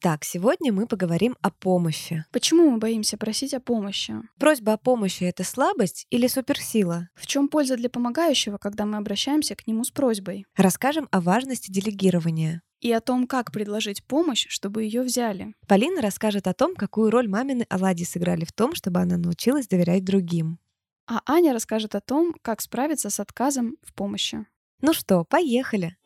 Итак, сегодня мы поговорим о помощи. Почему мы боимся просить о помощи? Просьба о помощи — это слабость или суперсила? В чем польза для помогающего, когда мы обращаемся к нему с просьбой? Расскажем о важности делегирования. И о том, как предложить помощь, чтобы ее взяли. Полина расскажет о том, какую роль мамины оладьи сыграли в том, чтобы она научилась доверять другим. А Аня расскажет о том, как справиться с отказом в помощи. Ну что, поехали!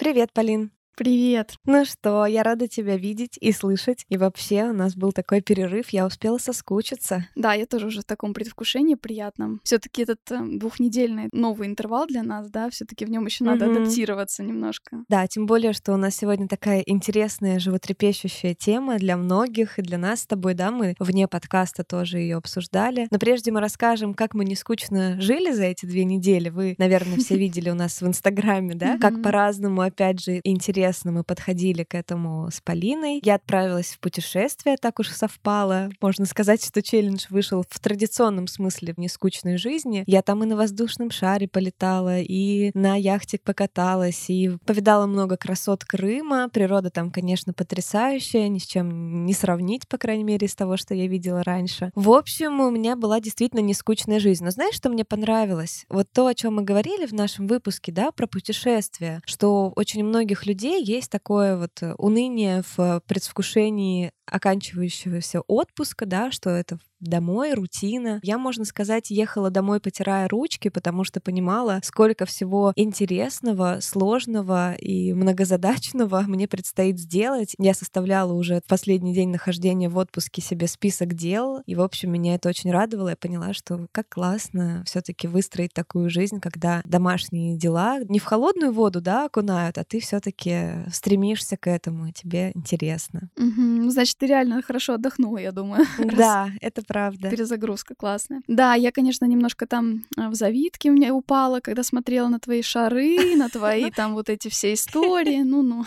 Привет, Полин. Привет. Ну что, я рада тебя видеть и слышать. И вообще, у нас был такой перерыв, я успела соскучиться. Да, я тоже уже в таком предвкушении приятном. все таки этот э, двухнедельный новый интервал для нас, да, все таки в нем еще надо mm-hmm. адаптироваться немножко. Да, тем более, что у нас сегодня такая интересная, животрепещущая тема для многих и для нас с тобой, да, мы вне подкаста тоже ее обсуждали. Но прежде мы расскажем, как мы не скучно жили за эти две недели. Вы, наверное, все видели у нас в Инстаграме, да, как по-разному, опять же, интересно интересно мы подходили к этому с Полиной. Я отправилась в путешествие, так уж совпало. Можно сказать, что челлендж вышел в традиционном смысле в нескучной жизни. Я там и на воздушном шаре полетала, и на яхте покаталась, и повидала много красот Крыма. Природа там, конечно, потрясающая, ни с чем не сравнить, по крайней мере, из того, что я видела раньше. В общем, у меня была действительно нескучная жизнь. Но знаешь, что мне понравилось? Вот то, о чем мы говорили в нашем выпуске, да, про путешествия, что очень многих людей есть такое вот э, уныние в предвкушении оканчивающегося отпуска, да, что это домой, рутина. Я, можно сказать, ехала домой, потирая ручки, потому что понимала, сколько всего интересного, сложного и многозадачного мне предстоит сделать. Я составляла уже в последний день нахождения в отпуске себе список дел, и, в общем, меня это очень радовало. Я поняла, что как классно все таки выстроить такую жизнь, когда домашние дела не в холодную воду, да, окунают, а ты все таки стремишься к этому, и тебе интересно. Угу. Значит, ты реально хорошо отдохнула, я думаю. Да, это правда. Перезагрузка классная. Да, я, конечно, немножко там а, в завитке у меня упала, когда смотрела на твои шары, на твои там вот эти все истории. Ну-ну.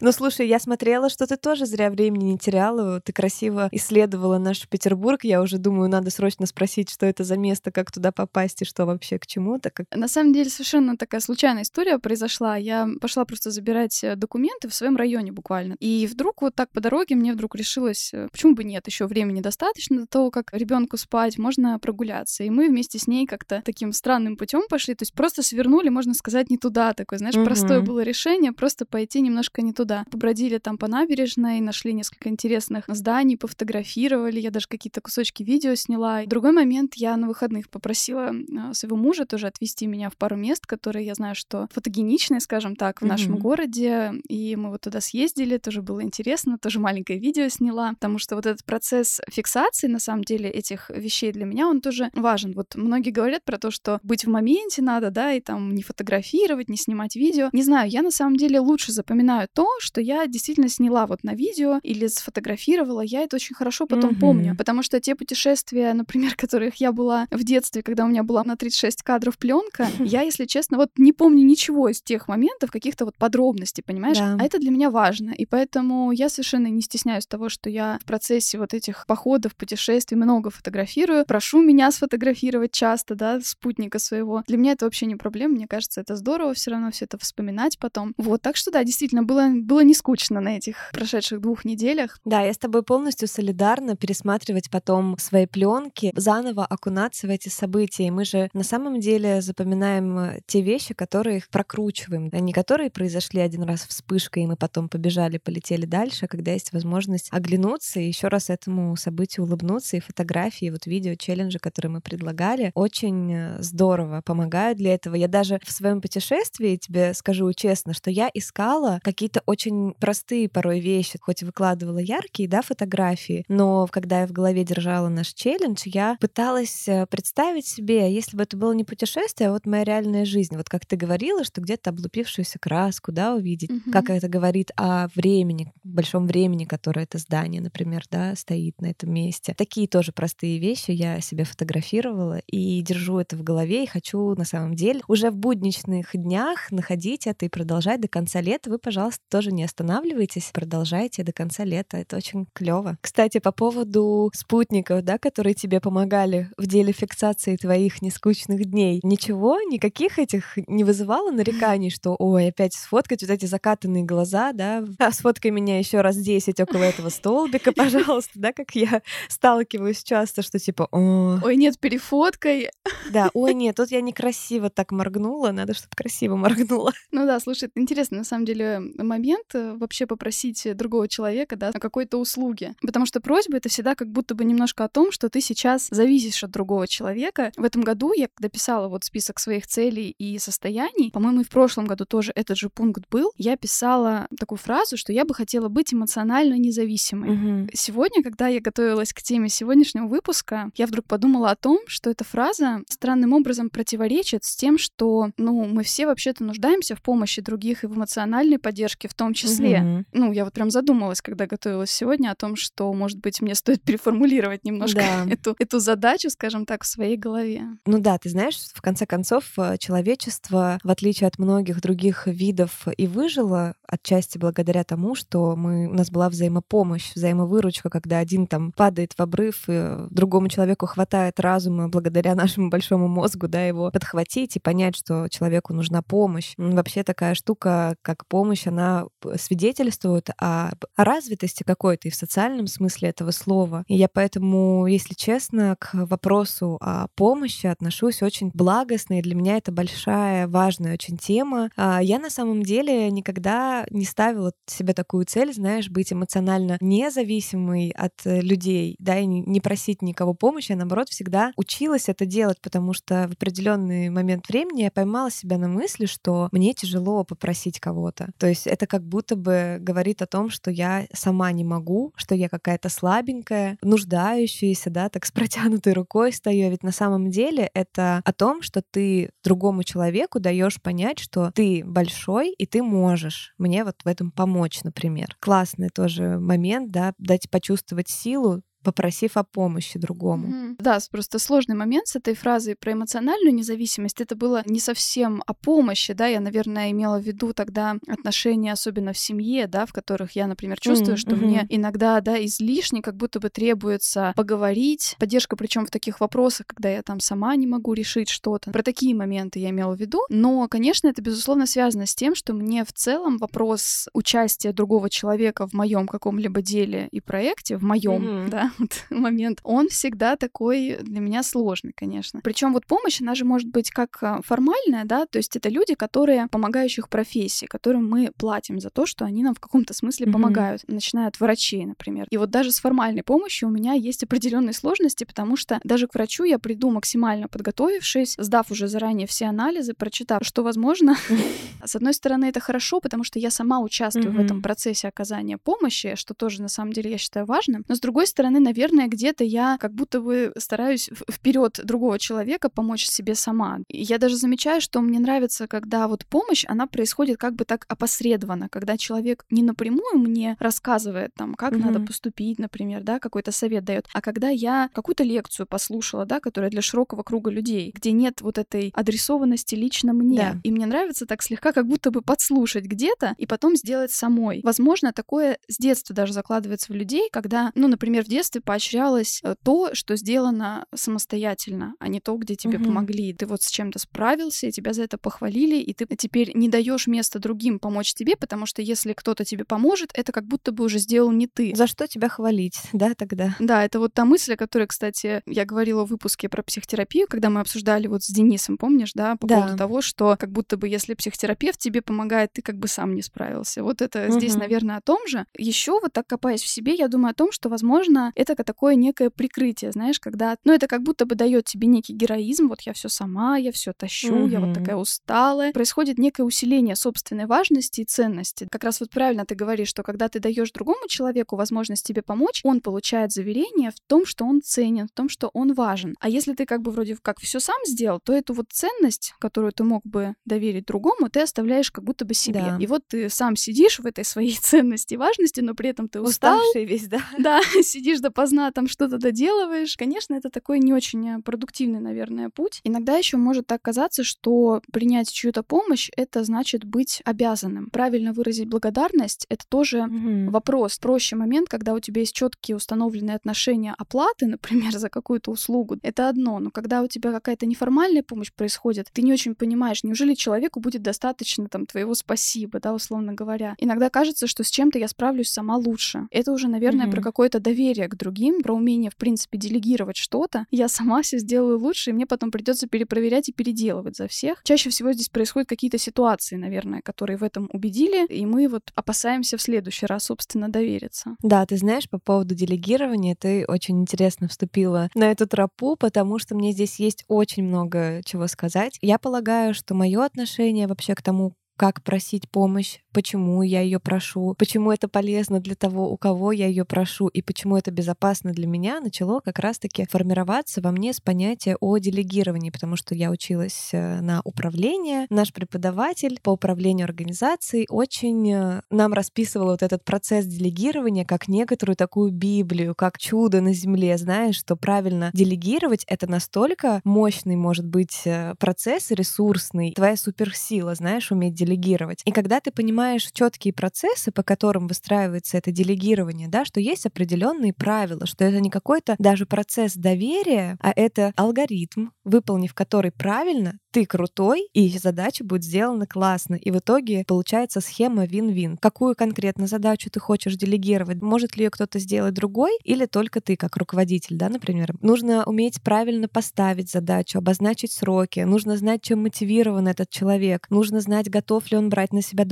Ну, слушай, я смотрела, что ты тоже зря времени не теряла. Ты красиво исследовала наш Петербург. Я уже думаю, надо срочно спросить, что это за место, как туда попасть и что вообще к чему. Так как... На самом деле, совершенно такая случайная история произошла. Я пошла просто забирать э, документы в своем районе буквально. И вдруг вот так по дороге мне вдруг решилось, э, почему бы нет, еще времени достаточно до того, как ребенку спать, можно прогуляться. И мы вместе с ней как-то таким странным путем пошли, то есть просто свернули, можно сказать, не туда. Такое, знаешь, угу. простое было решение, просто пойти немножко не туда. Побродили там по набережной, нашли несколько интересных зданий, пофотографировали, я даже какие-то кусочки видео сняла. В другой момент я на выходных попросила а, своего мужа тоже отвезти меня в пару мест, которые я знаю, что фотогеничные, скажем так, в нашем угу. городе. И мы вот туда съездили, тоже было интересно, тоже маленькое видео сняла, потому что вот этот процесс фиксации, на самом деле, этих вещей для меня, он тоже важен. Вот многие говорят про то, что быть в моменте надо, да, и там не фотографировать, не снимать видео. Не знаю, я на самом деле лучше запоминаю то, что я действительно сняла вот на видео или сфотографировала. Я это очень хорошо потом mm-hmm. помню, потому что те путешествия, например, которых я была в детстве, когда у меня была на 36 кадров пленка, я, если честно, вот не помню ничего из тех моментов, каких-то вот подробностей, понимаешь? Да. А это для меня важно, и поэтому я совершенно не стесняюсь того, что я в процессе вот этих походов, путешествий много фотографирую. Прошу меня сфотографировать часто, да, спутника своего. Для меня это вообще не проблема. Мне кажется, это здорово все равно все это вспоминать потом. Вот, так что да, действительно, было, было не скучно на этих прошедших двух неделях. Да, я с тобой полностью солидарна пересматривать потом свои пленки, заново окунаться в эти события. И мы же на самом деле запоминаем э, те вещи, которые их прокручиваем, а не которые произошли один раз вспышкой, и мы потом побежали, полетели дальше, когда есть возможность оглянуться и еще раз этому событию улыбнуться, и фотографии, и вот видео, челленджи, которые мы предлагали, очень э, здорово помогают для этого. Я даже в своем путешествии тебе скажу честно, что я искала какие-то очень простые порой вещи, хоть и выкладывала яркие, да, фотографии, но когда я в голове держала наш челлендж, я пыталась э, представить себе, если бы это было не путешествие, а вот моя реальная жизнь. Вот как ты говорила, что где-то облупившуюся краску, да, увидеть, mm-hmm. как это говорит о времени, большом времени, которое это здание, например, да, стоит на этом месте. Такие тоже простые вещи я себе фотографировала и держу это в голове и хочу на самом деле уже в будничных днях находить это и продолжать до конца лета. Вы, пожалуйста, тоже не останавливайтесь, продолжайте до конца лета. Это очень клево. Кстати, по поводу спутников, да, которые тебе помогали в деле фиксации твоих нескучных дней. Ничего, никаких этих не вызывало нареканий, что, ой, опять сфоткать вот эти закатанные глаза, да, а сфоткай меня еще раз 10 около этого столбика, пожалуйста, да, как я сталкиваюсь часто, что типа, о... Ой, нет, перефоткай. Да, ой, нет, тут я некрасиво так моргнула, надо, чтобы красиво моргнула. Ну да, слушай, интересно, на самом деле, момент э, вообще попросить другого человека, да, о какой-то услуге. Потому что просьба — это всегда как будто бы немножко о том, что ты сейчас зависишь от другого человека. В этом году я, когда писала вот список своих целей и состояний, по-моему, и в прошлом году тоже этот же пункт был, я писала такую фразу, что я бы хотела быть эмоционально независимой. Мгм. Сегодня, когда я готовилась к теме сегодняшнего выпуска, я вдруг подумала о том, что эта фраза странным образом противоречит с тем, что, ну, мы все вообще-то нуждаемся в помощи других и в эмоциональной поддержке в том числе. Мгм. Ну, я вот прям задумалась, когда готовилась сегодня о том, что, может быть, мне стоит переформулировать немножко Да. эту, эту задачу, скажем так, в своей голове. Ну да, ты знаешь, в конце концов, э, человечество, в отличие от многих других видов, и выжило отчасти благодаря тому, что мы, у нас была взаимопомощь, взаимовыручка, когда один там падает в обрыв, и другому человеку хватает разума благодаря нашему большому мозгу, да, его подхватить и понять, что человеку нужна помощь. Вообще такая штука, как помощь, она п- свидетельствует о, о развитости какой-то и в социальном смысле этого слова. И я поэтому, если честно, к вопросу о помощи отношусь очень благостно, и для меня это большая, важная очень тема. А, Я на самом деле никогда не ставила себе такую цель, знаешь, быть эмоционально независимой от э, людей, да, и не просить никого помощи, а наоборот всегда училась это делать, потому что в определенный момент времени я поймала себя на мысли, что мне тяжело попросить кого-то. То есть это как будто бы говорит о том, что я сама не могу, что я какая-то слабенькая, нуждающаяся, да, так с протянутой рукой стою. А Ведь на самом деле это о том, что ты другому человеку даешь понять, что ты большой и ты можешь мне вот в этом помочь, например. Классный тоже момент, да, дать почувствовать силу, попросив о помощи другому. Мгм. Да, просто сложный момент с этой фразой про эмоциональную независимость. Это было не совсем о помощи, да, я, наверное, имела в виду тогда отношения, особенно в семье, да, в которых я, например, чувствую, М, что мгм. мне иногда, да, излишне как будто бы требуется поговорить, поддержка причем в таких вопросах, когда я там сама не могу решить что-то. Про такие моменты я имела в виду, но, конечно, это, безусловно, связано с тем, что мне в целом вопрос участия другого человека в моем каком-либо деле и проекте, в моем, Мгм. да, вот момент, он всегда такой для меня сложный, конечно. Причем вот помощь, она же может быть как а, формальная, да, то есть это люди, которые помогающих профессий, которым мы платим за то, что они нам в каком-то смысле Мгм. помогают, начиная от врачей, например. И вот даже с формальной помощью у меня есть определенные сложности, потому что даже к врачу я приду максимально подготовившись, сдав уже заранее все анализы, прочитав, что возможно. С одной стороны, это хорошо, потому что я сама участвую в этом процессе оказания помощи, что тоже на самом деле я считаю важным. Но с другой стороны, наверное, где-то я как будто бы стараюсь вперед другого человека помочь себе сама. И я даже замечаю, что мне нравится, когда вот помощь, она происходит как бы так опосредованно, когда человек не напрямую мне рассказывает там, как надо Мгм. поступить, например, да, какой-то совет дает, а когда я какую-то лекцию послушала, да, которая для широкого круга людей, где нет вот этой адресованности лично мне. Да. И мне нравится так слегка как будто бы подслушать где-то и потом сделать самой. Возможно, такое с детства даже закладывается в людей, когда, ну, например, в детстве поощрялось э, то, что сделано самостоятельно, а не то, где тебе Мгм. помогли. Ты вот с чем-то справился, и тебя за это похвалили, и ты теперь не даешь места другим помочь тебе, потому что если кто-то тебе поможет, это как будто бы уже сделал не ты. За что тебя хвалить, да, тогда? Да, это вот та мысль, о которой, кстати, я говорила в выпуске про психотерапию, когда мы обсуждали вот с Денисом, помнишь, да, по Да. поводу того, что как будто бы если психотерапевт тебе помогает, ты как бы сам не справился. Вот это здесь, Мгм. наверное, о том же. Еще вот так копаясь в себе, я думаю о том, что, возможно, это такое некое прикрытие, знаешь, когда, ну, это как будто бы дает тебе некий героизм, вот я все сама, я все тащу, mm-hmm. я вот такая усталая. Происходит некое усиление собственной важности и ценности. Как раз вот правильно ты говоришь, что когда ты даешь другому человеку возможность тебе помочь, он получает заверение в том, что он ценен, в том, что он важен. А если ты как бы вроде как все сам сделал, то эту вот ценность, которую ты мог бы доверить другому, ты оставляешь как будто бы себе. Да. И вот ты сам сидишь в этой своей ценности, важности, но при этом ты устал. Уставший весь, да? Да, сидишь допоздна, там что-то доделываешь. Конечно, это такой не очень э, продуктивный, наверное, путь. Иногда еще может так казаться, что принять чью-то помощь — это значит быть обязанным. Правильно выразить благодарность — это тоже mm-hmm. вопрос. Проще момент, когда у тебя есть четкие установленные отношения оплаты, например, за какую-то услугу, это одно. Но когда у тебя какая-то неформальная помощь происходит, ты не очень понимаешь, неужели человеку будет достаточно там твоего спасибо, да, условно говоря. Иногда кажется, что с чем-то я справлюсь сама лучше. Это уже, наверное, mm-hmm. про какое-то доверие к другим, про умение, в принципе, делегировать что-то. Я сама все сделаю лучше, и мне потом придется перепроверять и переделывать за всех. Чаще всего здесь происходят какие-то ситуации, наверное, которые в этом убедили, и мы вот опасаемся в следующий раз, собственно, довериться. Да, ты знаешь, по поводу делегирования, ты очень интересно вступила на эту тропу, потому что мне здесь есть очень много чего сказать. Я полагаю, что мое отношение вообще к тому, как просить помощь, почему я ее прошу, почему это полезно для того, у кого я ее прошу, и почему это безопасно для меня, начало как раз-таки формироваться во мне с понятия о делегировании, потому что я училась э, на управление. Наш преподаватель по управлению организацией очень э, нам расписывал вот этот процесс делегирования как некоторую такую Библию, как чудо на земле, знаешь, что правильно делегировать — это настолько мощный, может быть, э, процесс ресурсный, твоя суперсила, знаешь, уметь делегировать. И когда ты понимаешь четкие процессы, по которым выстраивается это делегирование, да, что есть определенные правила, что это не какой-то даже процесс доверия, а это алгоритм, выполнив который правильно, ты крутой, и задача будет сделана классно. И в итоге получается схема вин-вин. Какую конкретно задачу ты хочешь делегировать? Может ли ее кто-то сделать другой или только ты как руководитель, да, например? Нужно уметь правильно поставить задачу, обозначить сроки, нужно знать, чем мотивирован этот человек, нужно знать, готов ли он брать на себя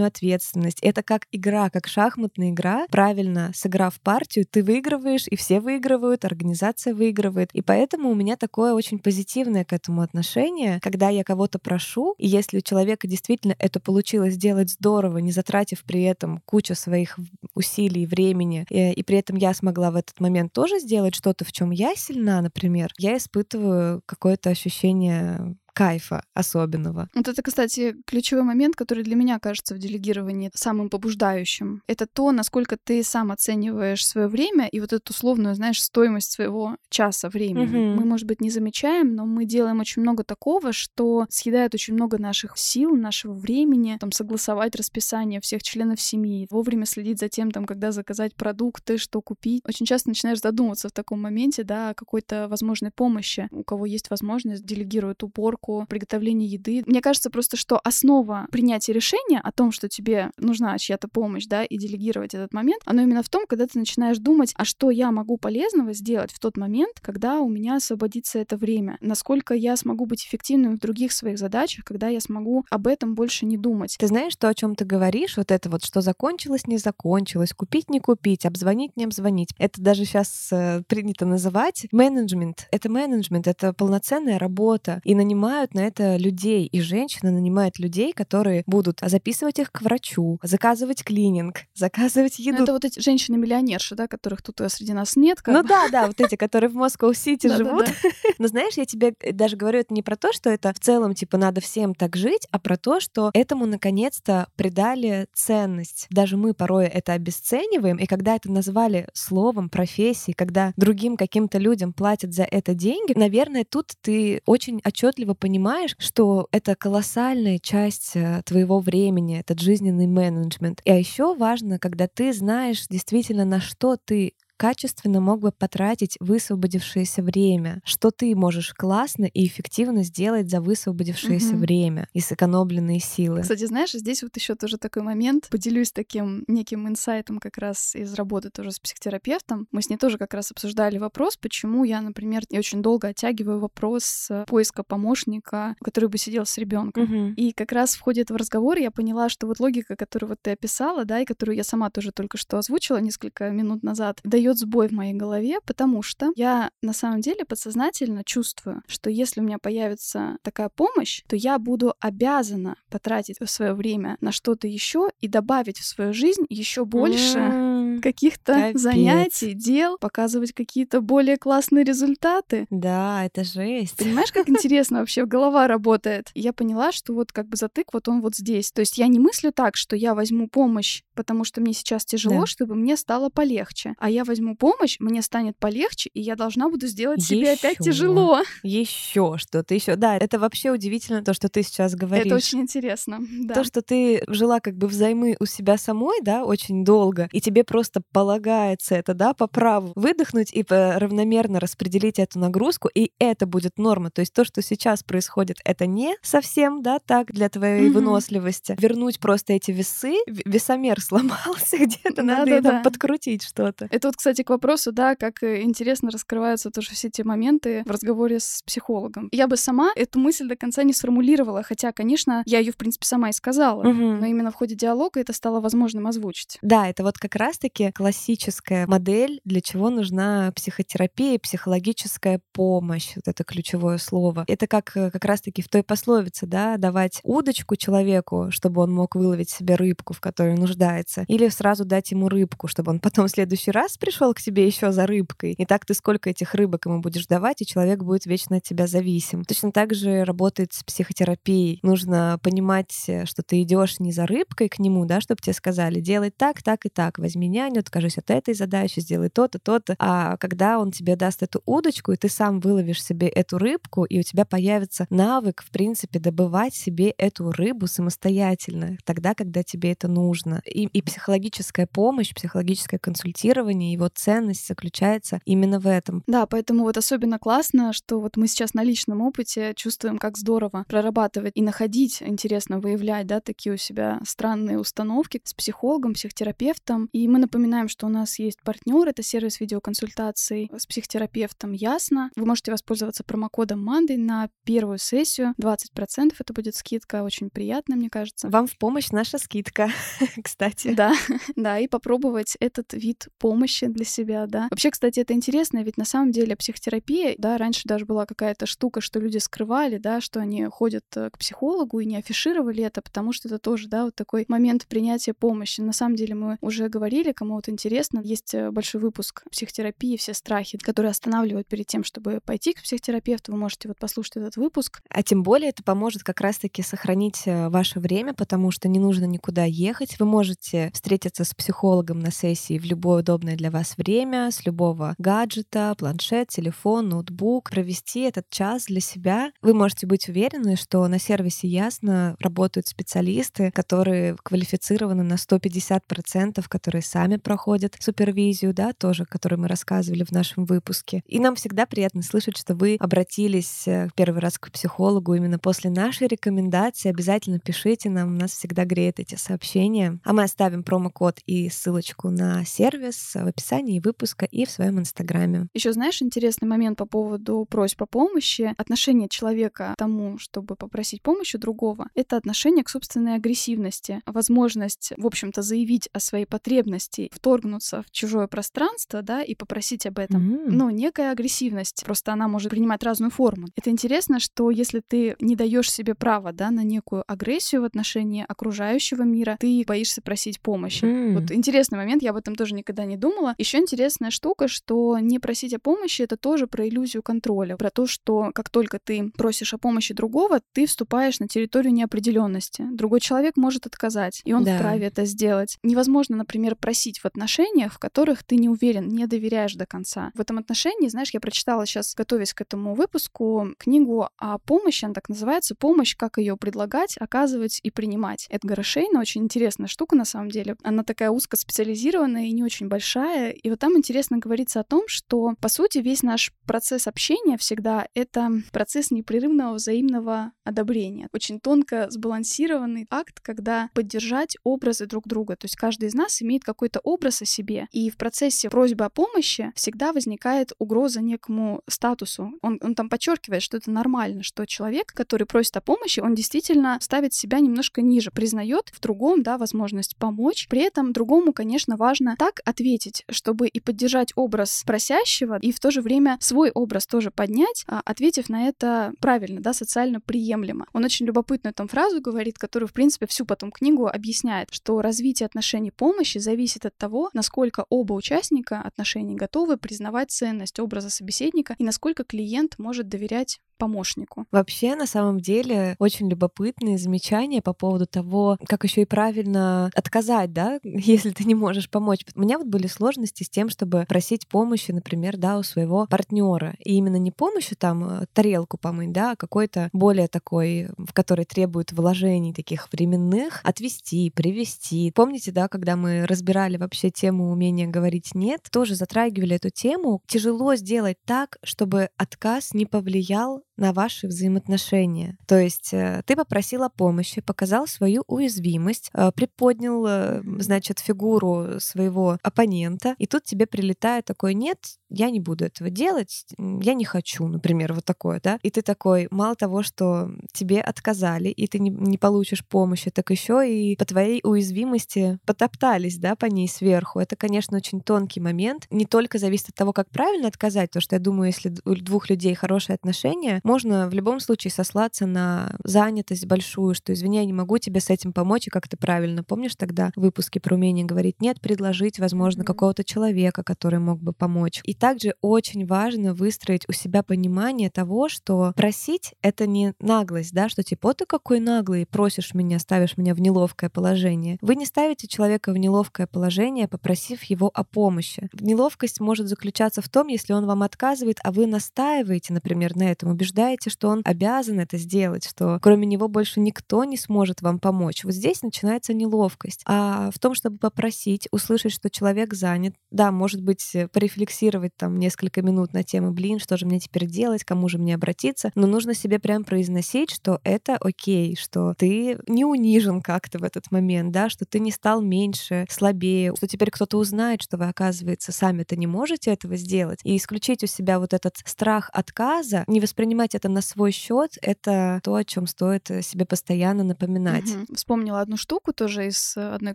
дополнительную ответственность. Это как игра, как шахматная игра. Правильно сыграв партию, ты выигрываешь, и все выигрывают, организация выигрывает. И поэтому у меня такое очень позитивное к этому отношение, когда я кого-то прошу, и если у человека действительно это получилось сделать здорово, не затратив при этом кучу своих усилий, времени, э, и при этом я смогла в этот момент тоже сделать что-то, в чем я сильна, например, я испытываю какое-то ощущение кайфа особенного. Вот это, кстати, ключевой момент, который для меня кажется в делегировании самым побуждающим. Это то, насколько ты сам оцениваешь свое время и вот эту условную, знаешь, стоимость своего часа времени. Угу. Мы, может быть, не замечаем, но мы делаем очень много такого, что съедает очень много наших сил, нашего времени, там, согласовать расписание всех членов семьи, вовремя следить за тем, там, когда заказать продукты, что купить. Очень часто начинаешь задумываться в таком моменте, да, о какой-то возможной помощи. У кого есть возможность, делегирует уборку, уборку, приготовление еды. Мне кажется просто, что основа принятия решения о том, что тебе нужна чья-то помощь, да, и делегировать этот момент, оно именно в том, когда ты начинаешь думать, а что я могу полезного сделать в тот момент, когда у меня освободится это время, насколько я смогу быть эффективным в других своих задачах, когда я смогу об этом больше не думать. Ты знаешь, то, о чем ты говоришь, вот это вот, что закончилось, не закончилось, купить, не купить, обзвонить, не обзвонить. Это даже сейчас э, принято называть менеджмент. Это менеджмент, это полноценная работа. И нанимать нанимают на это людей, и женщина нанимает людей, которые будут записывать их к врачу, заказывать клининг, заказывать ну, еду. Ну, это вот эти женщины-миллионерши, да, которых тут среди нас нет. ну бы. да, да, вот эти, которые в Москва-Сити живут. Но знаешь, я тебе даже говорю это не про то, что это в целом, типа, надо всем так жить, а про то, что этому наконец-то придали ценность. Даже мы порой это обесцениваем, и когда это назвали словом профессии, когда другим каким-то людям платят за это деньги, наверное, тут ты очень отчетливо понимаешь, что это колоссальная часть э, твоего времени, этот жизненный менеджмент. И а еще важно, когда ты знаешь действительно, на что ты качественно мог бы потратить высвободившееся время, что ты можешь классно и эффективно сделать за высвободившееся угу. время и сэкономленные силы.Кстати, знаешь, здесь вот еще тоже такой момент. Поделюсь таким неким инсайтом как раз из работы тоже с психотерапевтом. Мы с ней тоже как раз обсуждали вопрос, почему я, например, я очень долго оттягиваю вопрос э, поиска помощника, который бы сидел с ребенком. Угу. И как раз в ходе этого разговора я поняла, что вот логика, которую вот ты описала, да, и которую я сама тоже только что озвучила несколько минут назад, дает дает сбой в моей голове, потому что я на самом деле подсознательно чувствую, что если у меня появится такая помощь, то я буду обязана потратить свое время на что-то еще и добавить в свою жизнь еще больше каких-то занятий, дел, показывать какие-то более классные результаты. Да, это жесть. Понимаешь, как интересно вообще голова работает? Я поняла, что вот как бы затык вот он вот здесь. То есть я не мыслю так, что я возьму помощь, потому что мне сейчас тяжело, да. чтобы мне стало полегче. А я возьму помощь, мне станет полегче, и я должна буду сделать себе опять тяжело. Еще что-то, еще. Да, это вообще удивительно то, что ты сейчас говоришь. Это очень интересно. Да. То, что ты жила как бы взаймы у себя самой, да, очень долго, и тебе просто полагается это, да, по праву выдохнуть и равномерно распределить эту нагрузку, и это будет норма. То есть то, что сейчас происходит, это не совсем, да, так для твоей mm-hmm. выносливости. Вернуть просто эти весы, весомер сломался где-то, надо да, да. подкрутить что-то. Это вот, кстати, к вопросу, да, как э, интересно раскрываются тоже все эти моменты в разговоре с психологом. Я бы сама эту мысль до конца не сформулировала, хотя, конечно, я ее в принципе сама и сказала, угу. но именно в ходе диалога это стало возможным озвучить. Да, это вот как раз-таки классическая модель, для чего нужна психотерапия, психологическая помощь, вот это ключевое слово. Это как э, как раз-таки в той пословице, да, давать удочку человеку, чтобы он мог выловить себе рыбку, в которой нуждается, или сразу дать ему рыбку, чтобы он потом в следующий раз пришел к тебе еще за рыбкой. И так ты сколько этих рыбок ему будешь давать, и человек будет вечно от тебя зависим. Точно так же работает с психотерапией. Нужно понимать, э, что ты идешь не за рыбкой к нему, да, чтобы тебе сказали, делай так, так и так, возьми няню, откажись от этой задачи, сделай то-то, то-то. А когда он тебе даст эту удочку, и ты сам выловишь себе эту рыбку, и у тебя появится навык, в принципе, добывать себе эту рыбу самостоятельно, тогда, когда тебе это нужно. И, и психологическая помощь, психологическое консультирование, его ценность заключается именно в этом. Да, поэтому вот особенно классно, что вот мы сейчас на личном опыте чувствуем, как здорово прорабатывать и находить, интересно выявлять, да, такие у себя странные установки с психологом, психотерапевтом. И мы напоминаем, что у нас есть партнер, это сервис видеоконсультаций с психотерапевтом Ясно. Вы можете воспользоваться промокодом Манды на первую сессию. 20% это будет скидка, очень приятно, мне кажется. Вам в помощь наша скидка, кстати. Да, да, и попробовать этот вид помощи для себя, да. Вообще, кстати, это интересно, ведь на самом деле психотерапия, да, раньше даже была какая-то штука, что люди скрывали, да, что они ходят э, к психологу и не афишировали это, потому что это тоже, да, вот такой момент принятия помощи. На самом деле мы уже говорили, кому вот интересно, есть э, большой выпуск психотерапии, все страхи, которые останавливают перед тем, чтобы пойти к психотерапевту. Вы можете вот послушать этот выпуск. А тем более это поможет как раз-таки сохранить э, ваше время, потому что не нужно никуда ехать. Вы можете встретиться с психологом на сессии в любое удобное для вас время, с любого гаджета, планшет, телефон, ноутбук, провести этот час для себя. Вы можете быть уверены, что на сервисе Ясно работают специалисты, которые квалифицированы на 150%, которые сами проходят супервизию, да, тоже, которую мы рассказывали в нашем выпуске. И нам всегда приятно слышать, что вы обратились э, первый раз к психологу именно после нашей рекомендации. Обязательно пишите нам, нас всегда греет эти сообщения. А мы оставим промокод и ссылочку на сервис в описании выпуска и в своем инстаграме. Еще знаешь интересный момент по поводу просьб о помощи? Отношение человека к тому, чтобы попросить помощи другого, это отношение к собственной агрессивности, возможность, в общем-то, заявить о своей потребности, вторгнуться в чужое пространство, да, и попросить об этом. Mm-hmm. Но некая агрессивность, просто она может принимать разную форму. Это интересно, что если ты не даешь себе права, да, на некую агрессию в отношении окружающего мира, ты боишься просить помощи. Mm. Вот интересный момент, я об этом тоже никогда не думала. Еще интересная штука, что не просить о помощи это тоже про иллюзию контроля, про то, что как только ты просишь о помощи другого, ты вступаешь на территорию неопределенности. Другой человек может отказать, и он да. вправе это сделать. Невозможно, например, просить в отношениях, в которых ты не уверен, не доверяешь до конца. В этом отношении, знаешь, я прочитала сейчас, готовясь к этому выпуску, книгу о помощи, она так называется, «Помощь. Как ее предлагать, оказывать и принимать». Эдгара Шейна, очень интересная штука на самом деле. Она такая узкоспециализированная и не очень большая. И вот там интересно говорится о том, что, по сути, весь наш процесс общения всегда — это процесс непрерывного взаимного одобрения. Очень тонко сбалансированный акт, когда поддержать образы друг друга. То есть каждый из нас имеет какой-то образ о себе. И в процессе просьбы о помощи всегда возникает угроза некому статусу. Он, он там подчеркивает, что это нормально, что человек, который просит о помощи, он действительно ставит себя немножко ниже, признает в другом, да, возможность помочь. При этом другому, конечно, важно так ответить, чтобы и поддержать образ просящего, и в то же время свой образ тоже поднять, а, ответив на это правильно, да, социально приемлемо. Он очень любопытную там фразу говорит, которую, в принципе, всю потом книгу объясняет, что развитие отношений помощи зависит от того, насколько оба участника отношений готовы признавать ценность образа собеседника и насколько клиент может доверять помощнику. Вообще, на самом деле, очень любопытные замечания по поводу того, как еще и правильно отказать, да, если ты не можешь помочь. У меня вот были сложности с тем, чтобы просить помощи, например, да, у своего партнера. И именно не помощи там э, тарелку помыть, да, а какой-то более такой, в который требует вложений таких временных, отвести, привести. Помните, да, когда мы разбирали вообще тему умения говорить нет, тоже затрагивали эту тему. Тяжело сделать так, чтобы отказ не повлиял на ваши взаимоотношения. То есть э, ты попросила помощи, показал свою уязвимость, э, приподнял, э, значит, фигуру своего оппонента, и тут тебе прилетает такой «нет, я не буду этого делать, я не хочу», например, вот такое, да? И ты такой, мало того, что тебе отказали, и ты не, не получишь помощи, так еще и по твоей уязвимости потоптались, да, по ней сверху. Это, конечно, очень тонкий момент. Не только зависит от того, как правильно отказать, то что я думаю, если у двух людей хорошие отношения, можно в любом случае сослаться на занятость большую, что извини, я не могу тебе с этим помочь, и как ты правильно помнишь тогда в выпуске про умение говорить нет, предложить, возможно, какого-то человека, который мог бы помочь. И также очень важно выстроить у себя понимание того, что просить — это не наглость, да, что типа, ты какой наглый, просишь меня, ставишь меня в неловкое положение. Вы не ставите человека в неловкое положение, попросив его о помощи. Неловкость может заключаться в том, если он вам отказывает, а вы настаиваете, например, на этом, убеждаете убеждаете, что он обязан это сделать, что кроме него больше никто не сможет вам помочь. Вот здесь начинается неловкость. А в том, чтобы попросить, услышать, что человек занят, да, может быть, э, порефлексировать там несколько минут на тему, блин, что же мне теперь делать, кому же мне обратиться, но нужно себе прям произносить, что это окей, что ты не унижен как-то в этот момент, да, что ты не стал меньше, слабее, что теперь кто-то узнает, что вы, оказывается, сами-то не можете этого сделать, и исключить у себя вот этот страх отказа, не воспринимать принимать это на свой счет, это то, о чем стоит э, себе постоянно напоминать. Угу. Вспомнила одну штуку тоже из э, одной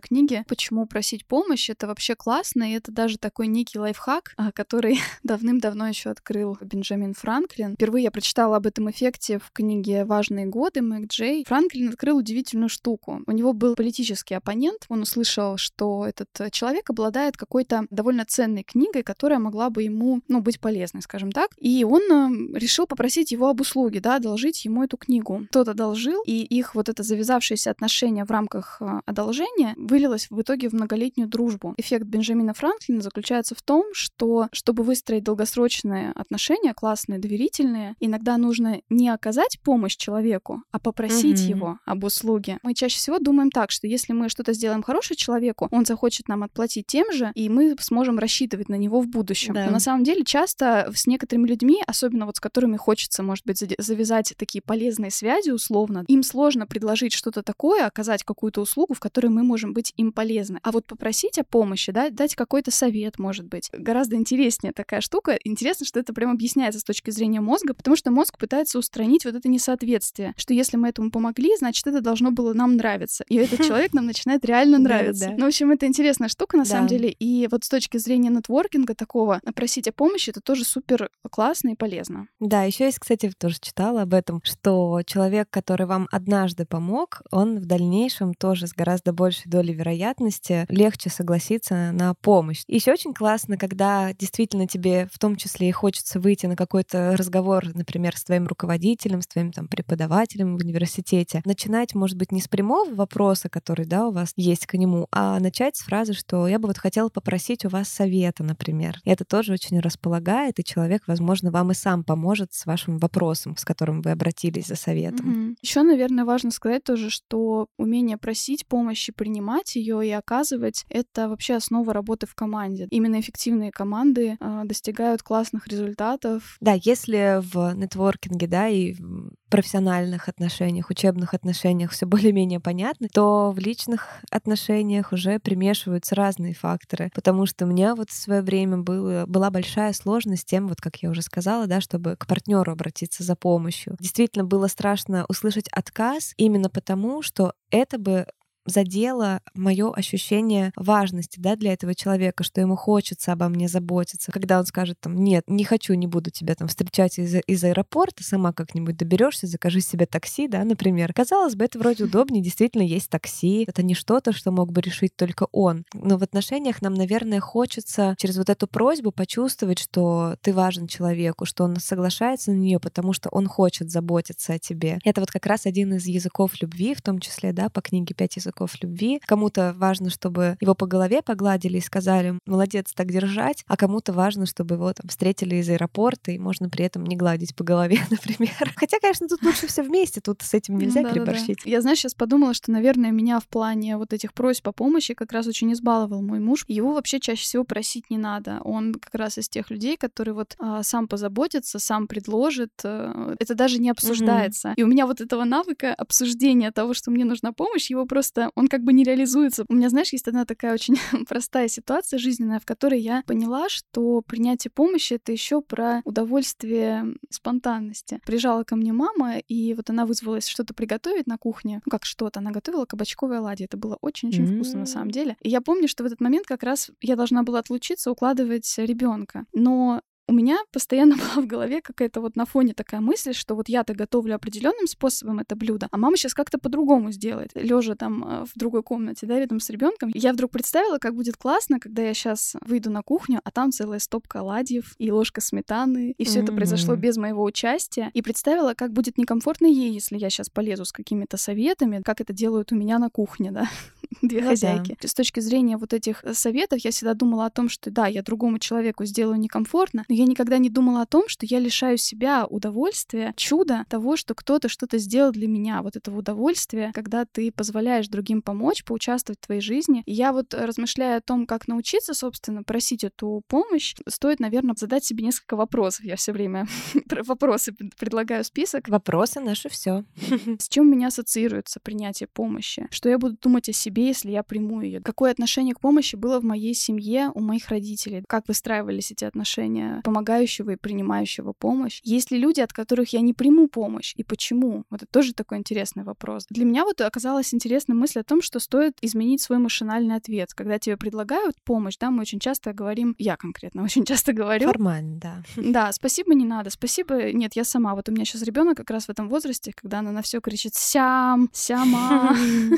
книги. Почему просить помощь? Это вообще классно, и это даже такой некий лайфхак, а, который давным-давно еще открыл Бенджамин Франклин. Впервые я прочитала об этом эффекте в книге «Важные годы» Мэг Джей. Франклин открыл удивительную штуку. У него был политический оппонент. Он услышал, что этот э, человек обладает какой-то довольно ценной книгой, которая могла бы ему, ну, быть полезной, скажем так. И он решил попросить его об услуге, да, одолжить ему эту книгу. Тот одолжил, и их вот это завязавшееся отношение в рамках э, одолжения вылилось в итоге в многолетнюю дружбу. Эффект Бенджамина Франклина заключается в том, что чтобы выстроить долгосрочные отношения, классные, доверительные, иногда нужно не оказать помощь человеку, а попросить mm-hmm. его об услуге. Мы чаще всего думаем так, что если мы что-то сделаем хорошее человеку, он захочет нам отплатить тем же, и мы сможем рассчитывать на него в будущем. Да. Но на самом деле часто с некоторыми людьми, особенно вот с которыми хочется, может быть, завязать такие полезные связи условно, им сложно предложить что-то такое, оказать какую-то услугу, в которой мы можем быть им полезны. А вот попросить о помощи, да, дать какой-то совет, может быть, гораздо интереснее такая штука. Интересно, что это прям объясняется с точки зрения мозга, потому что мозг пытается устранить вот это несоответствие, что если мы этому помогли, значит, это должно было нам нравиться. И этот человек нам начинает реально нравиться. Ну, в общем, это интересная штука на самом деле. И вот с точки зрения нетворкинга такого, просить о помощи, это тоже супер классно и полезно. Да, еще есть, кстати, кстати, тоже читала об этом, что человек, который вам однажды помог, он в дальнейшем тоже с гораздо большей долей вероятности легче согласится на помощь. Еще очень классно, когда действительно тебе в том числе и хочется выйти на какой-то разговор, например, с твоим руководителем, с твоим там преподавателем в университете, начинать, может быть, не с прямого вопроса, который, да, у вас есть к нему, а начать с фразы, что я бы вот хотела попросить у вас совета, например. И это тоже очень располагает, и человек, возможно, вам и сам поможет с вашим вопросом, с которым вы обратились за советом. Mm-hmm. Еще, наверное, важно сказать тоже, что умение просить помощи, принимать ее и оказывать — это вообще основа работы в команде. Именно эффективные команды э, достигают классных результатов. Да, если в нетворкинге, да, и профессиональных отношениях, учебных отношениях все более-менее понятно, то в личных отношениях уже примешиваются разные факторы. Потому что у меня вот в свое время было, была большая сложность с тем, вот как я уже сказала, да, чтобы к партнеру обратиться за помощью. Действительно было страшно услышать отказ именно потому, что это бы задело мое ощущение важности, да, для этого человека, что ему хочется обо мне заботиться. Когда он скажет там, нет, не хочу, не буду тебя там встречать из, из аэропорта, сама как-нибудь доберешься, закажи себе такси, да, например. Казалось бы, это вроде удобнее, действительно есть такси, это не что-то, что мог бы решить только он. Но в отношениях нам, наверное, хочется через вот эту просьбу почувствовать, что ты важен человеку, что он соглашается на нее, потому что он хочет заботиться о тебе. Это вот как раз один из языков любви, в том числе, да, по книге «Пять языков любви». Кому-то важно, чтобы его по голове погладили и сказали «молодец, так держать», а кому-то важно, чтобы его там встретили из аэропорта, и можно при этом не гладить по голове, например. Хотя, конечно, тут лучше все вместе, тут с этим нельзя ну, да, переборщить. Да, да. Я, знаешь, сейчас подумала, что, наверное, меня в плане вот этих просьб о помощи как раз очень избаловал мой муж. Его вообще чаще всего просить не надо. Он как раз из тех людей, которые вот а, сам позаботится, сам предложит. А, это даже не обсуждается. Mm-hmm. И у меня вот этого навыка обсуждения того, что мне нужна помощь, его просто, он как бы не реализуется. У меня, знаешь, есть одна такая очень простая ситуация жизненная, в которой я поняла, что принятие помощи — это еще про удовольствие спонтанности. Приезжала ко мне мама, и вот она вызвалась что-то приготовить на кухне. Ну, как что-то. Она готовила кабачковые оладьи. Это было очень-очень mm-hmm. вкусно на самом деле. И я помню, что в этот момент как раз я должна была отлучиться, укладывать ребенка. Но у меня постоянно была в голове какая-то вот на фоне такая мысль, что вот я-то готовлю определенным способом это блюдо, а мама сейчас как-то по-другому сделает, лежа там э, в другой комнате, да, рядом с ребенком. Я вдруг представила, как будет классно, когда я сейчас выйду на кухню, а там целая стопка оладьев и ложка сметаны, и все mm-hmm. это произошло без моего участия. И представила, как будет некомфортно ей, если я сейчас полезу с какими-то советами, как это делают у меня на кухне, да, две ну, хозяйки. Да. С точки зрения вот этих э, советов я всегда думала о том, что да, я другому человеку сделаю некомфортно, но я никогда не думала о том, что я лишаю себя удовольствия, чуда того, что кто-то что-то сделал для меня. Вот этого удовольствия, когда ты позволяешь другим помочь, поучаствовать в твоей жизни. И я вот размышляя о том, как научиться, собственно, просить эту помощь, стоит, наверное, задать себе несколько вопросов. Я все время вопросы предлагаю список. Вопросы наши все. С чем у меня ассоциируется принятие помощи? Что я буду думать о себе, если я приму ее? Какое отношение к помощи было в моей семье, у моих родителей? Как выстраивались эти отношения? помогающего и принимающего помощь? Есть ли люди, от которых я не приму помощь? И почему? Вот это тоже такой интересный вопрос. Для меня вот оказалась интересная мысль о том, что стоит изменить свой машинальный ответ. Когда тебе предлагают помощь, да, мы очень часто говорим, я конкретно очень часто говорю. Формально, да. Да, спасибо не надо, спасибо, нет, я сама. Вот у меня сейчас ребенок как раз в этом возрасте, когда она на все кричит «сям», «сяма».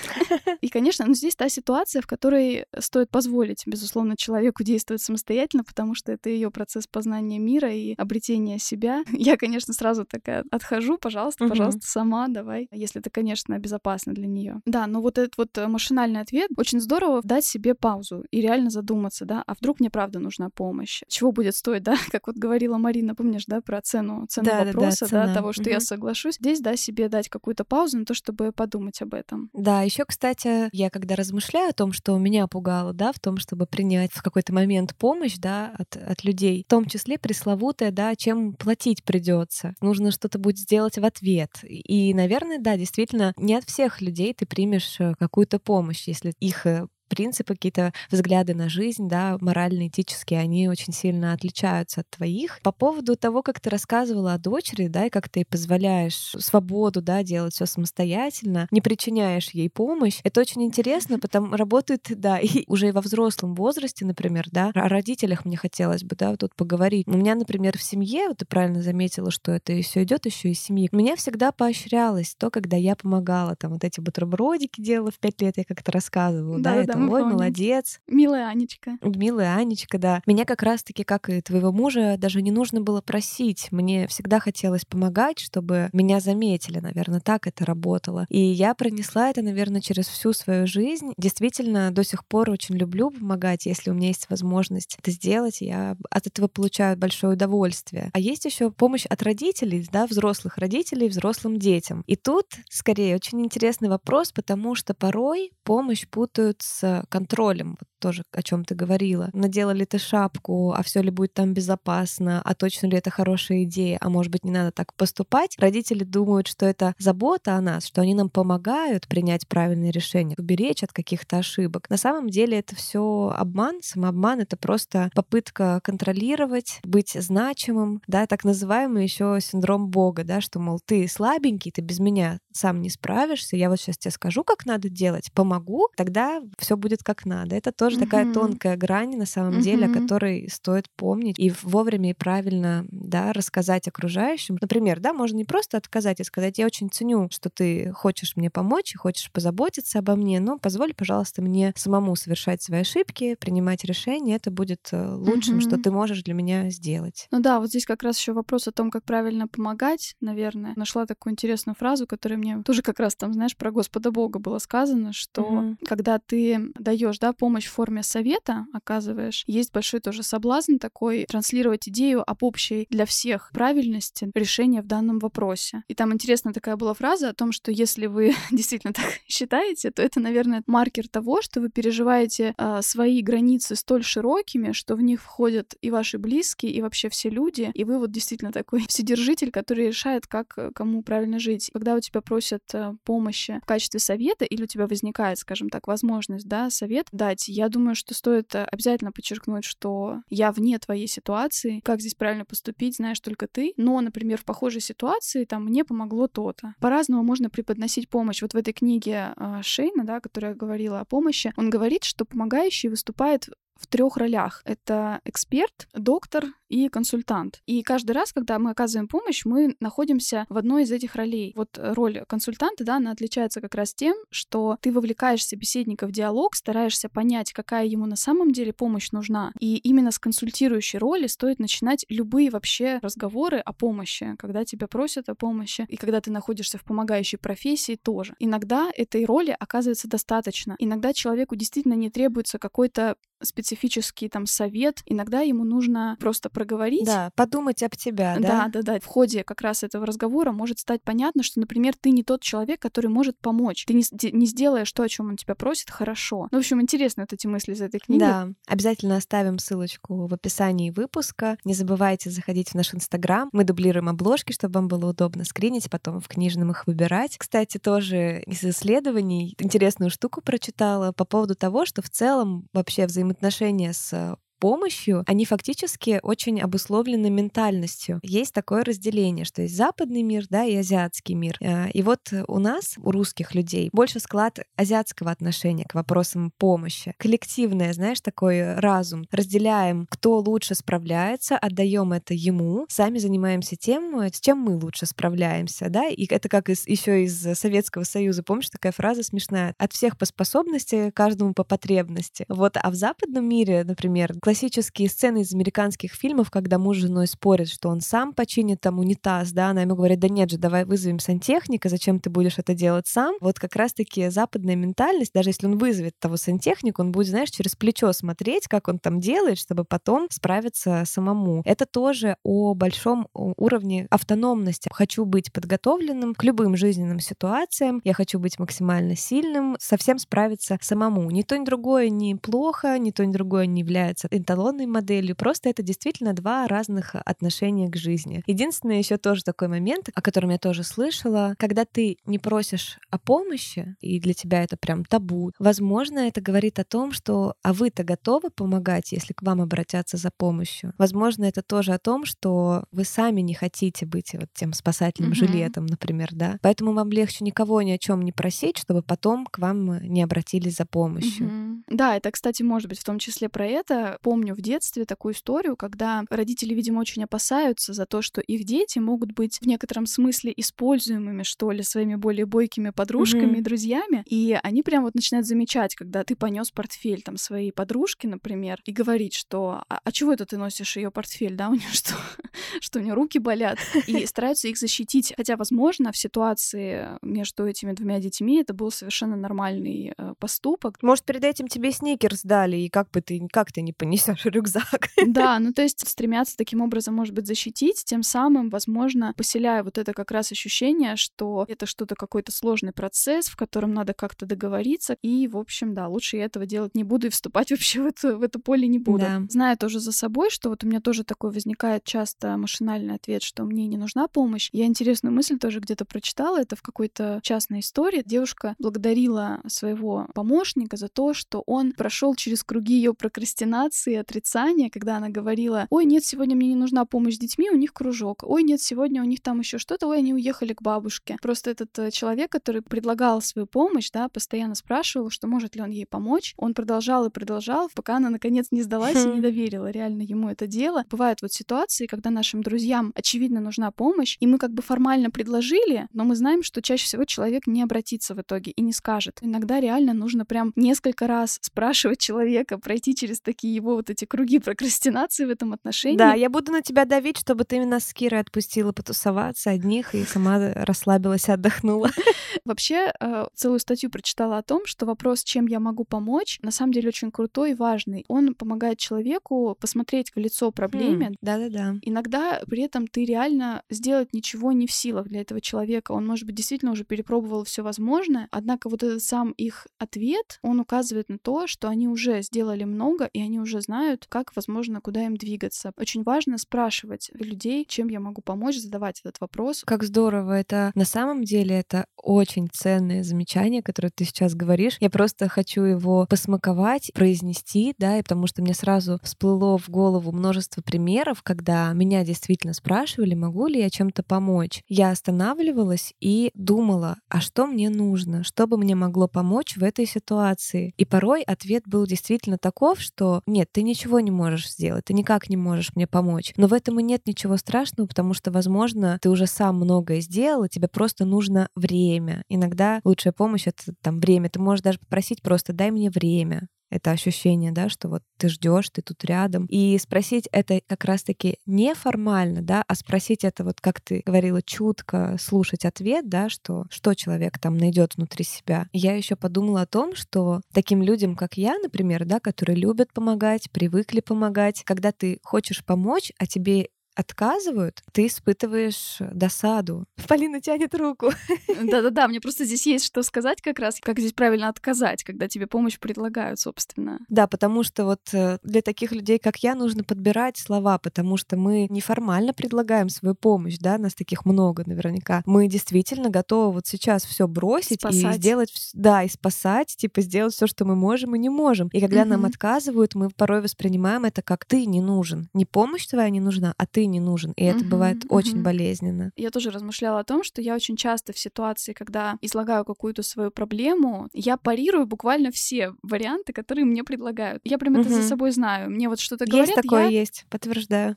И, конечно, ну, здесь та ситуация, в которой стоит позволить, безусловно, человеку действовать самостоятельно, потому что это ее процесс познания мира и обретения себя. Я, конечно, сразу такая отхожу, пожалуйста, угу. пожалуйста, сама давай, если это, конечно, безопасно для нее. Да, но вот этот вот э, машинальный ответ очень здорово дать себе паузу и реально задуматься, да, а вдруг мне правда нужна помощь? Чего будет стоить, да, как вот говорила Марина, помнишь, да, про цену, цену да, вопроса, да, да, да, того, что угу. я соглашусь. Здесь, да, себе дать какую-то паузу на то, чтобы подумать об этом. Да, еще, кстати, я когда размышляю о том, что меня пугало, да, в том, чтобы принять в какой-то момент помощь, да, от, от людей, в том числе пресловутое, да, чем платить придется. Нужно что-то будет сделать в ответ. И, наверное, да, действительно, не от всех людей ты примешь э, какую-то помощь, если их э, принципы, какие-то взгляды на жизнь, да, морально-этические, они очень сильно отличаются от твоих. По поводу того, как ты рассказывала о дочери, да, и как ты позволяешь свободу, да, делать все самостоятельно, не причиняешь ей помощь, это очень интересно, потому работает, да, и уже и во взрослом возрасте, например, да, о родителях мне хотелось бы, да, вот тут поговорить. У меня, например, в семье, вот ты правильно заметила, что это все идет еще из семьи, меня всегда поощрялось то, когда я помогала, там, вот эти бутербродики делала в пять лет, я как-то рассказывала, да, да это ой, молодец. Милая Анечка. Милая Анечка, да. Меня как раз-таки, как и твоего мужа, даже не нужно было просить. Мне всегда хотелось помогать, чтобы меня заметили. Наверное, так это работало. И я пронесла это, наверное, через всю свою жизнь. Действительно, до сих пор очень люблю помогать, если у меня есть возможность это сделать. Я от этого получаю большое удовольствие. А есть еще помощь от родителей, да, взрослых родителей, взрослым детям. И тут, скорее, очень интересный вопрос, потому что порой помощь путают с контролем, вот тоже о чем ты говорила. Надела ли ты шапку, а все ли будет там безопасно, а точно ли это хорошая идея, а может быть не надо так поступать. Родители думают, что это забота о нас, что они нам помогают принять правильные решения, уберечь от каких-то ошибок. На самом деле это все обман, самообман, это просто попытка контролировать, быть значимым, да, так называемый еще синдром Бога, да, что, мол, ты слабенький, ты без меня сам не справишься, я вот сейчас тебе скажу, как надо делать, помогу, тогда все будет как надо. Это тоже такая тонкая грань на самом деле, о которой стоит помнить и вовремя и правильно, да, рассказать окружающим. Например, да, можно не просто отказать и сказать, я очень ценю, что ты хочешь мне помочь и хочешь позаботиться обо мне, но позволь, пожалуйста, мне самому совершать свои ошибки, принимать решения, это будет э, лучшим, mm-hmm. что ты можешь для меня сделать. Ну да, вот здесь как раз еще вопрос о том, как правильно помогать, наверное. Нашла такую интересную фразу, которая мне тоже как раз там, знаешь, про Господа Бога было сказано, что mm-hmm. когда ты даешь, да, помощь в форме совета, оказываешь, есть большой тоже соблазн такой транслировать идею об общей для всех правильности решения в данном вопросе. И там интересная такая была фраза о том, что если вы действительно так считаете, то это, наверное, маркер того, что вы переживаете э, свои границы столь широкими, что в них входят и ваши близкие, и вообще все люди, и вы вот действительно такой вседержитель, который решает, как э, кому правильно жить. Когда у тебя просят э, помощи в качестве совета, или у тебя возникает, скажем так, возможность, да, совет дать, я думаю, что стоит э, обязательно подчеркнуть, что я вне твоей ситуации, как здесь правильно поступить, знаешь только ты, но, например, в похожей ситуации там мне помогло то-то. По-разному можно преподносить помощь. Вот в этой книге Шейна, да, которая говорила о помощи, он говорит, что помогающий выступает в трех ролях. Это эксперт, доктор и консультант. И каждый раз, когда мы оказываем помощь, мы находимся в одной из этих ролей. Вот роль консультанта, да, она отличается как раз тем, что ты вовлекаешь собеседника в диалог, стараешься понять, какая ему на самом деле помощь нужна. И именно с консультирующей роли стоит начинать любые вообще разговоры о помощи, когда тебя просят о помощи, и когда ты находишься в помогающей профессии тоже. Иногда этой роли оказывается достаточно. Иногда человеку действительно не требуется какой-то специфический там совет. Иногда ему нужно просто проговорить. Да, подумать об тебя, да? Да, да, да. В ходе как раз этого разговора может стать понятно, что, например, ты не тот человек, который может помочь. Ты не, не сделаешь то, о чем он тебя просит, хорошо. Ну, в общем, интересны вот эти мысли из этой книги. Да, обязательно оставим ссылочку в описании выпуска. Не забывайте заходить в наш Инстаграм. Мы дублируем обложки, чтобы вам было удобно скринить, потом в книжном их выбирать. Кстати, тоже из исследований интересную штуку прочитала по поводу того, что в целом вообще взаимодействие взаимоотношения с помощью, они фактически очень обусловлены ментальностью. Есть такое разделение, что есть западный мир, да, и азиатский мир. Э, и вот у нас, у русских людей, больше склад азиатского отношения к вопросам помощи. Коллективное, знаешь, такой разум. Разделяем, кто лучше справляется, отдаем это ему, сами занимаемся тем, с чем мы лучше справляемся, да, и это как из, еще из Советского Союза. Помнишь, такая фраза смешная? От всех по способности, каждому по потребности. Вот, а в западном мире, например, классические сцены из американских фильмов, когда муж с женой спорят, что он сам починит там унитаз, да, она ему говорит, да нет же, давай вызовем сантехника, зачем ты будешь это делать сам? Вот как раз-таки западная ментальность, даже если он вызовет того сантехника, он будет, знаешь, через плечо смотреть, как он там делает, чтобы потом справиться самому. Это тоже о большом уровне автономности. Хочу быть подготовленным к любым жизненным ситуациям, я хочу быть максимально сильным, совсем справиться самому. Ни то, ни другое не плохо, ни то, ни другое не является эталонной моделью. Просто это действительно два разных отношения к жизни. Единственное еще тоже такой момент, о котором я тоже слышала, когда ты не просишь о помощи, и для тебя это прям табу, возможно, это говорит о том, что а вы-то готовы помогать, если к вам обратятся за помощью. Возможно, это тоже о том, что вы сами не хотите быть вот тем спасательным mm-hmm. жилетом, например, да. Поэтому вам легче никого ни о чем не просить, чтобы потом к вам не обратились за помощью. Mm-hmm. Да, это, кстати, может быть в том числе про это помню в детстве такую историю, когда родители, видимо, очень опасаются за то, что их дети могут быть в некотором смысле используемыми, что ли, своими более бойкими подружками mm-hmm. и друзьями. И они прям вот начинают замечать, когда ты понес портфель там своей подружки, например, и говорить, что а, а чего это ты носишь ее портфель, да, у нее что, что у нее руки болят, и стараются их защитить. Хотя, возможно, в ситуации между этими двумя детьми это был совершенно нормальный э, поступок. Может, перед этим тебе сникерс дали, и как бы ты, как ты не понес несешь рюкзак. Да, ну то есть стремятся таким образом, может быть, защитить, тем самым, возможно, поселяя вот это как раз ощущение, что это что-то какой-то сложный процесс, в котором надо как-то договориться, и, в общем, да, лучше я этого делать не буду и вступать вообще в это, в это поле не буду. Да. Зная тоже за собой, что вот у меня тоже такой возникает часто машинальный ответ, что мне не нужна помощь. Я интересную мысль тоже где-то прочитала, это в какой-то частной истории. Девушка благодарила своего помощника за то, что он прошел через круги ее прокрастинации, отрицания, когда она говорила, ой, нет, сегодня мне не нужна помощь с детьми, у них кружок, ой, нет, сегодня у них там еще что-то, ой, они уехали к бабушке. Просто этот э, человек, который предлагал свою помощь, да, постоянно спрашивал, что может ли он ей помочь, он продолжал и продолжал, пока она наконец не сдалась и не доверила реально ему это дело. Бывают вот ситуации, когда нашим друзьям очевидно нужна помощь, и мы как бы формально предложили, но мы знаем, что чаще всего человек не обратится в итоге и не скажет. Иногда реально нужно прям несколько раз спрашивать человека, пройти через такие его вот эти круги прокрастинации в этом отношении. Да, я буду на тебя давить, чтобы ты именно с Кирой отпустила потусоваться одних и сама расслабилась отдохнула. Вообще, э, целую статью прочитала о том, что вопрос, чем я могу помочь, на самом деле очень крутой и важный. Он помогает человеку посмотреть в лицо проблеме. Хм, да-да-да. Иногда при этом ты реально сделать ничего не в силах для этого человека. Он, может быть, действительно уже перепробовал все возможное, однако вот этот сам их ответ, он указывает на то, что они уже сделали много, и они уже знают, как, возможно, куда им двигаться. Очень важно спрашивать людей, чем я могу помочь, задавать этот вопрос. Как здорово. Это на самом деле это очень ценное замечание, которое ты сейчас говоришь. Я просто хочу его посмаковать, произнести, да, и потому что мне сразу всплыло в голову множество примеров, когда меня действительно спрашивали, могу ли я чем-то помочь. Я останавливалась и думала, а что мне нужно, что бы мне могло помочь в этой ситуации. И порой ответ был действительно таков, что нет, ты ничего не можешь сделать, ты никак не можешь мне помочь. Но в этом и нет ничего страшного, потому что, возможно, ты уже сам многое сделал, и тебе просто нужно время. Иногда лучшая помощь — это там время. Ты можешь даже попросить просто «дай мне время» это ощущение, да, что вот ты ждешь, ты тут рядом. И спросить это как раз-таки неформально, да, а спросить это вот, как ты говорила, чутко слушать ответ, да, что, что человек там найдет внутри себя. Я еще подумала о том, что таким людям, как я, например, да, которые любят помогать, привыкли помогать, когда ты хочешь помочь, а тебе отказывают, ты испытываешь досаду. Полина тянет руку. Да-да-да, мне просто здесь есть что сказать как раз, как здесь правильно отказать, когда тебе помощь предлагают, собственно. Да, потому что вот э, для таких людей, как я, нужно подбирать слова, потому что мы неформально предлагаем свою помощь, да, нас таких много наверняка. Мы действительно готовы вот сейчас все бросить спасать. и сделать, да, и спасать, типа сделать все, что мы можем и не можем. И когда угу. нам отказывают, мы порой воспринимаем это как ты не нужен, не помощь твоя не нужна, а ты не нужен. И это бывает очень болезненно. Я тоже размышляла о том, что я очень часто в ситуации, когда излагаю какую-то свою проблему, я парирую буквально все варианты, которые мне предлагают. Я прям это за собой знаю. Мне вот что-то говорят. Есть такое, я... есть, подтверждаю.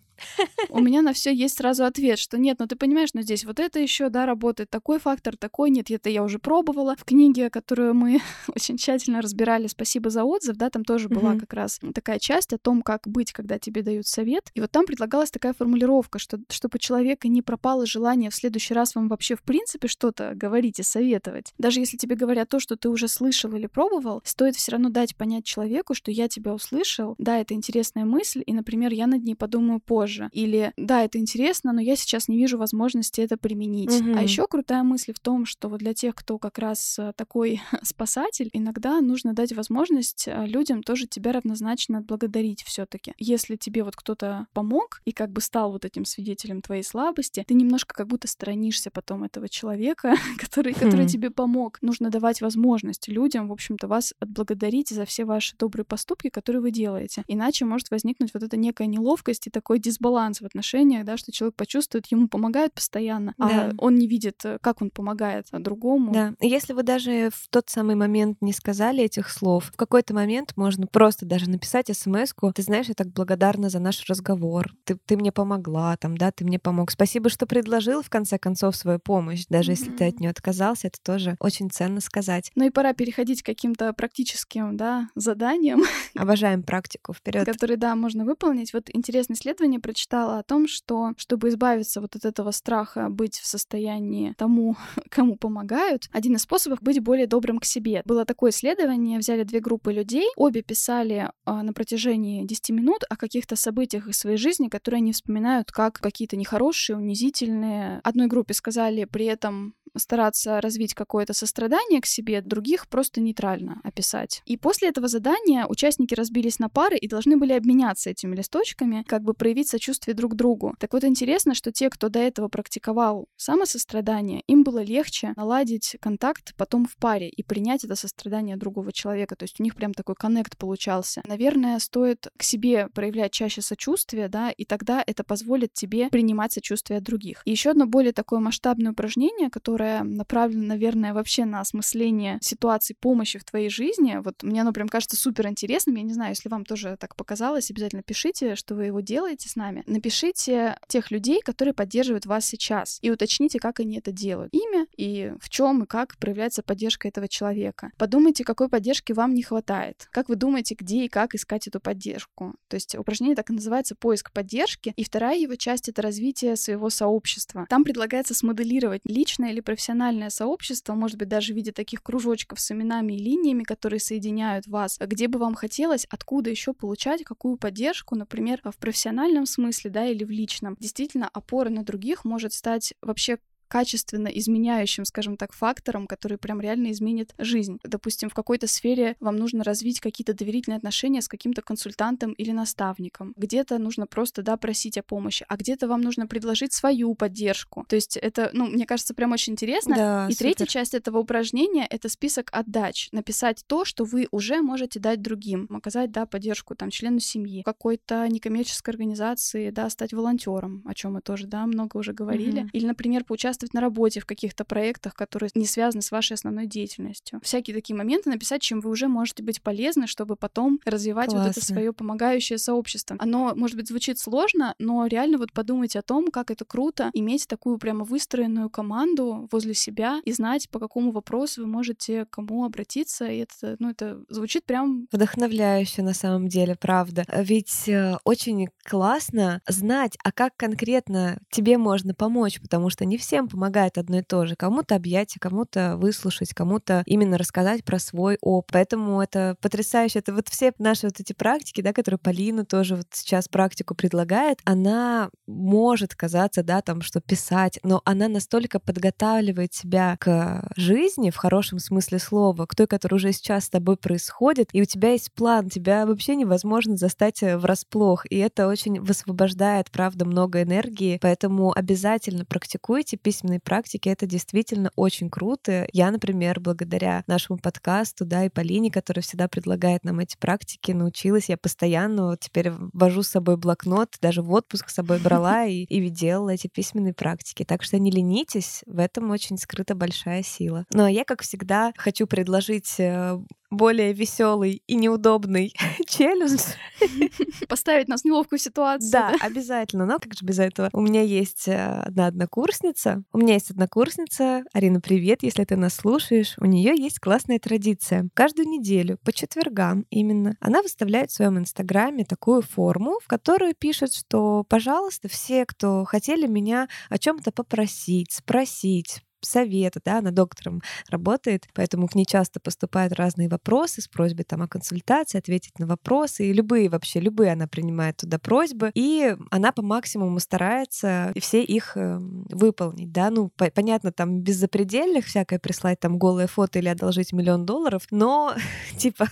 У меня на все есть сразу ответ, что нет, ну ты понимаешь, но здесь вот это еще, да, работает такой фактор, такой нет, это я уже пробовала. В книге, которую мы очень тщательно разбирали, спасибо за отзыв, да, там тоже была как раз такая часть о том, как быть, когда тебе дают совет. И вот там предлагалась такая формулировка формулировка, что чтобы у человека не пропало желание в следующий раз вам вообще в принципе что-то говорить и советовать. Даже если тебе говорят то, что ты уже слышал или пробовал, стоит все равно дать понять человеку, что я тебя услышал, да, это интересная мысль, и, например, я над ней подумаю позже. Или да, это интересно, но я сейчас не вижу возможности это применить. Угу. А еще крутая мысль в том, что вот для тех, кто как раз э, такой спасатель, иногда нужно дать возможность э, людям тоже тебя равнозначно отблагодарить все-таки. Если тебе вот кто-то помог и как бы стал вот этим свидетелем твоей слабости, ты немножко как будто сторонишься потом этого человека, который, который хм. тебе помог. Нужно давать возможность людям, в общем-то, вас отблагодарить за все ваши добрые поступки, которые вы делаете. Иначе может возникнуть вот эта некая неловкость и такой дисбаланс в отношениях, да, что человек почувствует, ему помогают постоянно, а да. он не видит, как он помогает другому. Да. Если вы даже в тот самый момент не сказали этих слов, в какой-то момент можно просто даже написать смс-ку, ты знаешь, я так благодарна за наш разговор, ты, ты мне помог помогла, там, да, ты мне помог. Спасибо, что предложил в конце концов свою помощь, даже mm-hmm. если ты от нее отказался, это тоже очень ценно сказать. Ну и пора переходить к каким-то практическим, да, заданиям. Обожаем практику вперед. Которые, да, можно выполнить. Вот интересное исследование прочитала о том, что чтобы избавиться вот от этого страха быть в состоянии тому, кому помогают, один из способов быть более добрым к себе. Было такое исследование, взяли две группы людей, обе писали э, на протяжении 10 минут о каких-то событиях из своей жизни, которые они вспоминают как какие-то нехорошие, унизительные. Одной группе сказали при этом стараться развить какое-то сострадание к себе, других просто нейтрально описать. И после этого задания участники разбились на пары и должны были обменяться этими листочками, как бы проявить сочувствие друг другу. Так вот интересно, что те, кто до этого практиковал самосострадание, им было легче наладить контакт потом в паре и принять это сострадание другого человека. То есть у них прям такой коннект получался. Наверное, стоит к себе проявлять чаще сочувствие, да, и тогда это позволит тебе принимать сочувствие других. И еще одно более такое масштабное упражнение, которое которая направлена, наверное, вообще на осмысление ситуации помощи в твоей жизни. Вот мне оно прям кажется супер интересным. Я не знаю, если вам тоже так показалось, обязательно пишите, что вы его делаете с нами. Напишите тех людей, которые поддерживают вас сейчас, и уточните, как они это делают. Имя и в чем и как проявляется поддержка этого человека. Подумайте, какой поддержки вам не хватает. Как вы думаете, где и как искать эту поддержку? То есть упражнение так и называется «Поиск поддержки». И вторая его часть — это развитие своего сообщества. Там предлагается смоделировать личное или профессиональное сообщество, может быть, даже в виде таких кружочков с именами и линиями, которые соединяют вас, где бы вам хотелось, откуда еще получать какую поддержку, например, в профессиональном смысле, да, или в личном. Действительно, опора на других может стать вообще качественно изменяющим, скажем так, фактором, который прям реально изменит жизнь. Допустим, в какой-то сфере вам нужно развить какие-то доверительные отношения с каким-то консультантом или наставником. Где-то нужно просто, да, просить о помощи, а где-то вам нужно предложить свою поддержку. То есть это, ну, мне кажется, прям очень интересно. Да, И супер. третья часть этого упражнения — это список отдач. Написать то, что вы уже можете дать другим. Оказать, да, поддержку там члену семьи, какой-то некоммерческой организации, да, стать волонтером, о чем мы тоже, да, много уже говорили. Mm-hmm. Или, например, поучаствовать участвовать на работе в каких-то проектах, которые не связаны с вашей основной деятельностью. Всякие такие моменты написать, чем вы уже можете быть полезны, чтобы потом развивать Классно. вот это свое помогающее сообщество. Оно, может быть, звучит сложно, но реально вот подумайте о том, как это круто иметь такую прямо выстроенную команду возле себя и знать, по какому вопросу вы можете кому обратиться. И это, ну, это звучит прям... Вдохновляюще на самом деле, правда. Ведь э, очень классно знать, а как конкретно тебе можно помочь, потому что не всем помогает одно и то же. Кому-то объять, кому-то выслушать, кому-то именно рассказать про свой опыт. Поэтому это потрясающе. Это вот все наши вот эти практики, да, которые Полина тоже вот сейчас практику предлагает, она может казаться, да, там, что писать, но она настолько подготавливает тебя к жизни в хорошем смысле слова, к той, которая уже сейчас с тобой происходит, и у тебя есть план, тебя вообще невозможно застать э, врасплох, и это очень высвобождает, правда, много энергии, поэтому обязательно практикуйте письма письменной практики, это действительно очень круто. Я, например, благодаря нашему подкасту, да, и Полине, которая всегда предлагает нам эти практики, научилась. Я постоянно вот теперь вожу с собой блокнот, даже в отпуск с собой брала и, и делала эти письменные практики. Так что не ленитесь, в этом очень скрыта большая сила. Ну а я, как всегда, хочу предложить э, более веселый и неудобный челлендж. Поставить нас в неловкую ситуацию. Да, обязательно. Но как же без этого? У меня есть э, одна однокурсница. У меня есть однокурсница. Арина, привет, если ты нас слушаешь. У нее есть классная традиция. Каждую неделю, по четвергам именно, она выставляет в своем инстаграме такую форму, в которую пишет, что, пожалуйста, все, кто хотели меня о чем-то попросить, спросить, совета, да, она доктором работает, поэтому к ней часто поступают разные вопросы с просьбой там о консультации, ответить на вопросы, и любые вообще, любые она принимает туда просьбы, и она по максимуму старается все их эм, выполнить, да, ну, по понятно, там без запредельных всякое прислать там голое фото или одолжить миллион долларов, но типа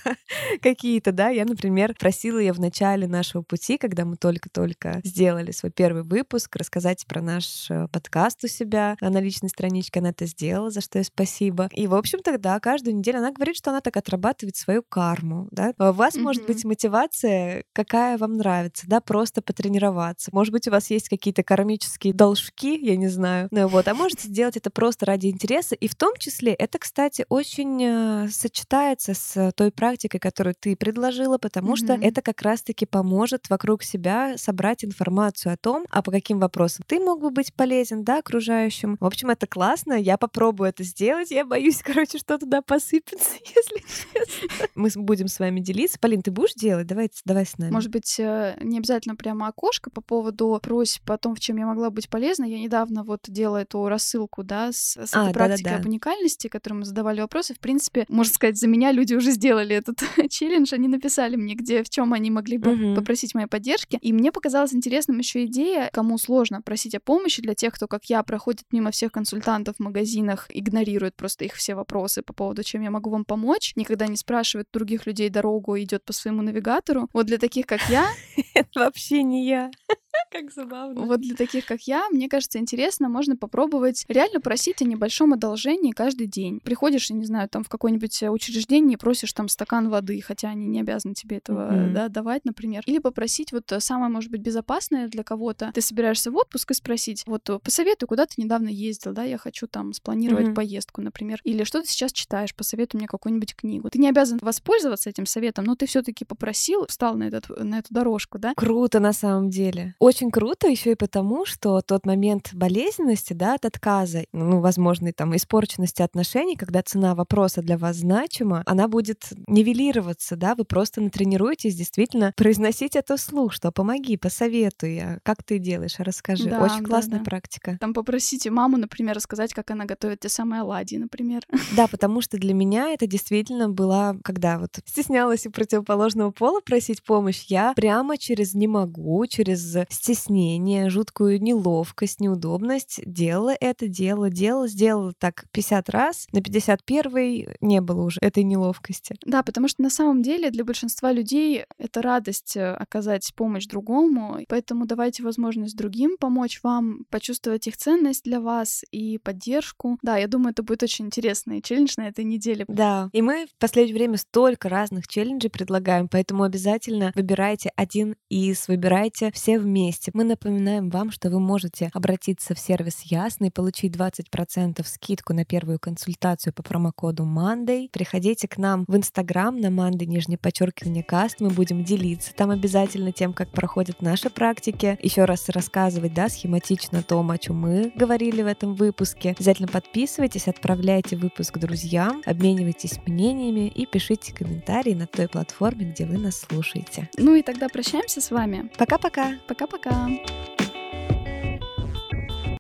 какие-то, да, я, например, просила ее в начале нашего пути, когда мы только-только сделали свой первый выпуск, рассказать про наш э, подкаст у себя на личной страничке она это сделала, за что ей спасибо. И, в общем, тогда каждую неделю она говорит, что она так отрабатывает свою карму, да. У вас mm-hmm. может быть мотивация, какая вам нравится, да, просто потренироваться. Может быть, у вас есть какие-то кармические должки, я не знаю. Ну вот, а можете сделать это просто ради интереса. И в том числе это, кстати, очень э, сочетается с той практикой, которую ты предложила, потому mm-hmm. что это как раз-таки поможет вокруг себя собрать информацию о том, а по каким вопросам ты мог бы быть полезен, да, окружающим. В общем, это классно, я попробую это сделать. Я боюсь, короче, что туда посыпется, если честно. Мы будем с вами делиться. Полин, ты будешь делать? Давай, давай с нами. Может быть, э, не обязательно прямо окошко по поводу просьб о том, в чем я могла быть полезна. Я недавно вот делала эту рассылку, да, с, с а, этой практикой об уникальности, которой мы задавали вопросы. В принципе, можно сказать, за меня люди уже сделали этот челлендж. Они написали мне, где, в чем они могли бы угу. попросить моей поддержки. И мне показалась интересным еще идея, кому сложно просить о помощи, для тех, кто, как я, проходит мимо всех консультантов в магазинах, игнорирует просто их все вопросы по поводу, чем я могу вам помочь, никогда не спрашивает других людей дорогу, идет по своему навигатору. Вот для таких, как я... Это вообще не я. Как забавно. Вот для таких, как я, мне кажется, интересно, можно попробовать реально просить о небольшом одолжении каждый день. Приходишь, я не знаю, там в какое-нибудь учреждение и просишь там стакан воды, хотя они не обязаны тебе этого mm-hmm. да, давать, например. Или попросить вот самое, может быть, безопасное для кого-то. Ты собираешься в отпуск и спросить, вот э, посоветуй, куда ты недавно ездил, да, я хочу там спланировать mm-hmm. поездку, например. Или что ты сейчас читаешь, посоветуй мне какую-нибудь книгу. Ты не обязан воспользоваться этим советом, но ты все таки попросил, встал на, этот, на эту дорожку, да? Круто на самом деле очень круто еще и потому, что тот момент болезненности, да, от отказа, ну, возможно, там, испорченности отношений, когда цена вопроса для вас значима, она будет нивелироваться, да, вы просто натренируетесь действительно произносить это вслух, что помоги, посоветуй, а как ты делаешь, расскажи. Да, очень классная да. практика. Там попросите маму, например, рассказать, как она готовит те самые оладьи, например. Да, потому что для меня это действительно была, когда вот стеснялась у противоположного пола просить помощь, я прямо через не могу, через стеснение, жуткую неловкость, неудобность, делала это, делала, делала, сделала так 50 раз, на 51 не было уже этой неловкости. Да, потому что на самом деле для большинства людей это радость э, оказать помощь другому, поэтому давайте возможность другим помочь вам, почувствовать их ценность для вас и поддержку. Да, я думаю, это будет очень интересный челлендж на этой неделе. Да, и мы в последнее время столько разных челленджей предлагаем, поэтому обязательно выбирайте один из, выбирайте все вместе вместе. Мы напоминаем вам, что вы можете обратиться в сервис Ясно и получить 20% скидку на первую консультацию по промокоду Monday. Приходите к нам в Инстаграм на Monday, нижнее подчеркивание каст. Мы будем делиться там обязательно тем, как проходят наши практики. Еще раз рассказывать, да, схематично о том, о чем мы говорили в этом выпуске. Обязательно подписывайтесь, отправляйте выпуск друзьям, обменивайтесь мнениями и пишите комментарии на той платформе, где вы нас слушаете. Ну и тогда прощаемся с вами. Пока-пока. Пока-пока.